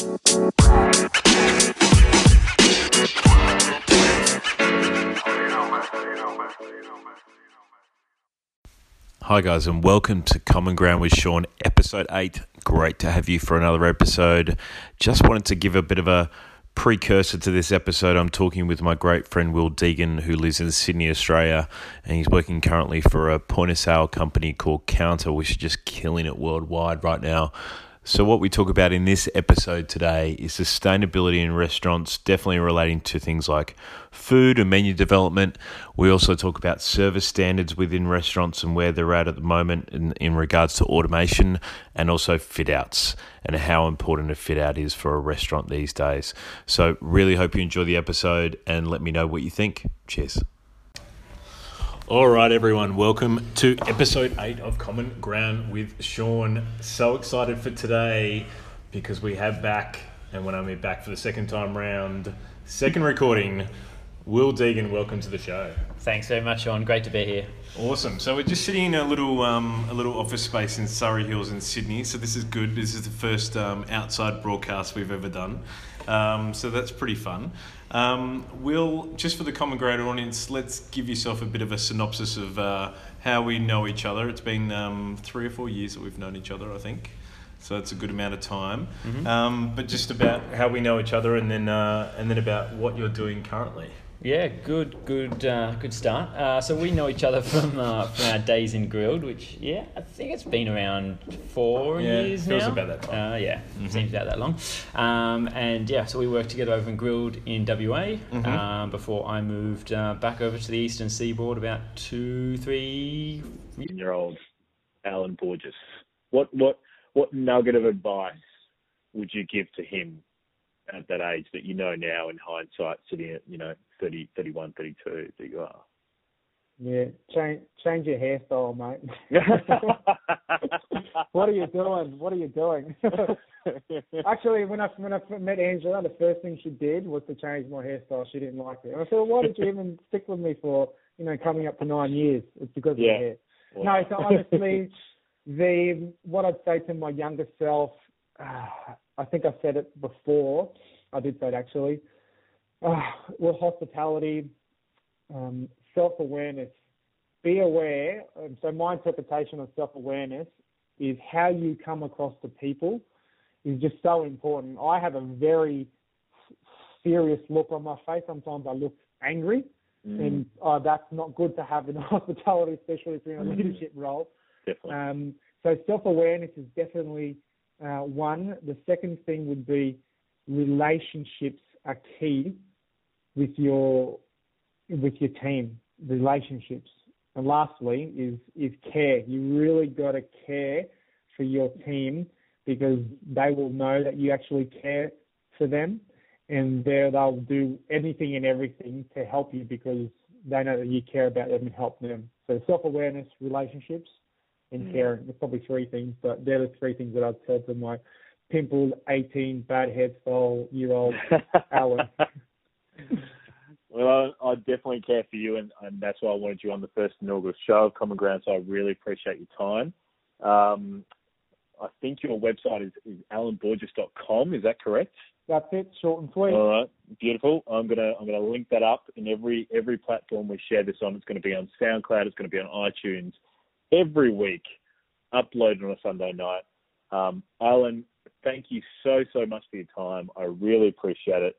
Hi, guys, and welcome to Common Ground with Sean, episode 8. Great to have you for another episode. Just wanted to give a bit of a precursor to this episode. I'm talking with my great friend Will Deegan, who lives in Sydney, Australia, and he's working currently for a point of sale company called Kounta, which is just killing it worldwide right now. So, what we talk about in this episode today is sustainability in restaurants, definitely relating to things like food and menu development. We also talk about service standards within restaurants and where they're at at the moment in, in regards to automation and also fit outs and how important a fit out is for a restaurant these days. So, really hope you enjoy the episode and let me know what you think. Cheers. All right, everyone, welcome to episode eight of Common Ground with Sean. So excited for today because we have back, and when I mean back for the second time round, second recording, Will Deegan. Welcome to the show. Thanks very much, Sean. Great to be here. Awesome. So we're just sitting in a little um, a little office space in Surry Hills in Sydney. So this is good. This is the first um, outside broadcast we've ever done. Um, so that's pretty fun. Um, Will, just for the common ground audience, let's give yourself a bit of a synopsis of uh, how we know each other. It's been um, three or four years that we've known each other, I think. So it's a good amount of time. Mm-hmm. Um, but just about how we know each other, and then uh, and then about what you're doing currently. Yeah, good, good, uh, good start. Uh, so we know each other from uh, from our days in Grill'd, which yeah, I think it's been around four Yeah, years feels now. about that time. Uh, yeah, Mhm. seems about that long. Um, and yeah, so we worked together over in Grill'd in WA Mhm. um, before I moved uh, back over to the eastern seaboard about two, three. year old Alan Borges. What what what nugget of advice would you give to him at that age that you know now in hindsight, sitting at you know 30, 31, 32 that you are? Yeah, change change your hairstyle, mate. what are you doing? What are you doing? Actually, when I when I met Angela, the first thing she did was to change my hairstyle. She didn't like it. And I said, well, "Why did you even stick with me for you know coming up to nine years? It's because Yeah. of the hair." No, so honestly, the what I'd say to my younger self, uh, I think I said it before. I did say it actually. Uh, well, hospitality, um, self-awareness. Be aware. Um, so my interpretation of self-awareness is how you come across to people is just so important. I have a very serious look on my face. Sometimes I look angry, Mm, and uh, that's not good to have in hospitality, especially if you're in a Mm. leadership role. definitely. Um, so self-awareness is definitely Uh, one. The second thing would be relationships are key with your with your team. Relationships, and lastly is is care. You really got to care for your team because they will know that you actually care for them, and they they'll do anything and everything to help you because they know that you care about them and help them. So self-awareness, relationships, and Mm. caring. There's probably three things, but they're the three things that I'd tell to my pimpled 18 bad hairstyle year old Alan. well, I, I definitely care for you, and, and that's why I wanted you on the first inaugural show of Common Ground. So I really appreciate your time. Um, I think your website is, is alanborges.com. Is that correct? That's it, short and sweet. All right, beautiful. I'm gonna I'm gonna link that up in every every platform we share this on. It's going to be on SoundCloud. It's going to be on iTunes every week, uploaded on a Sunday night. Um, Alan, thank you so so much for your time. I really appreciate it.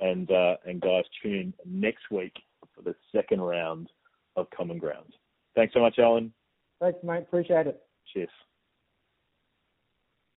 And uh, and guys, tune in next week for the second round of Common Ground. Thanks so much, Alan. Thanks, mate. Appreciate it. Cheers.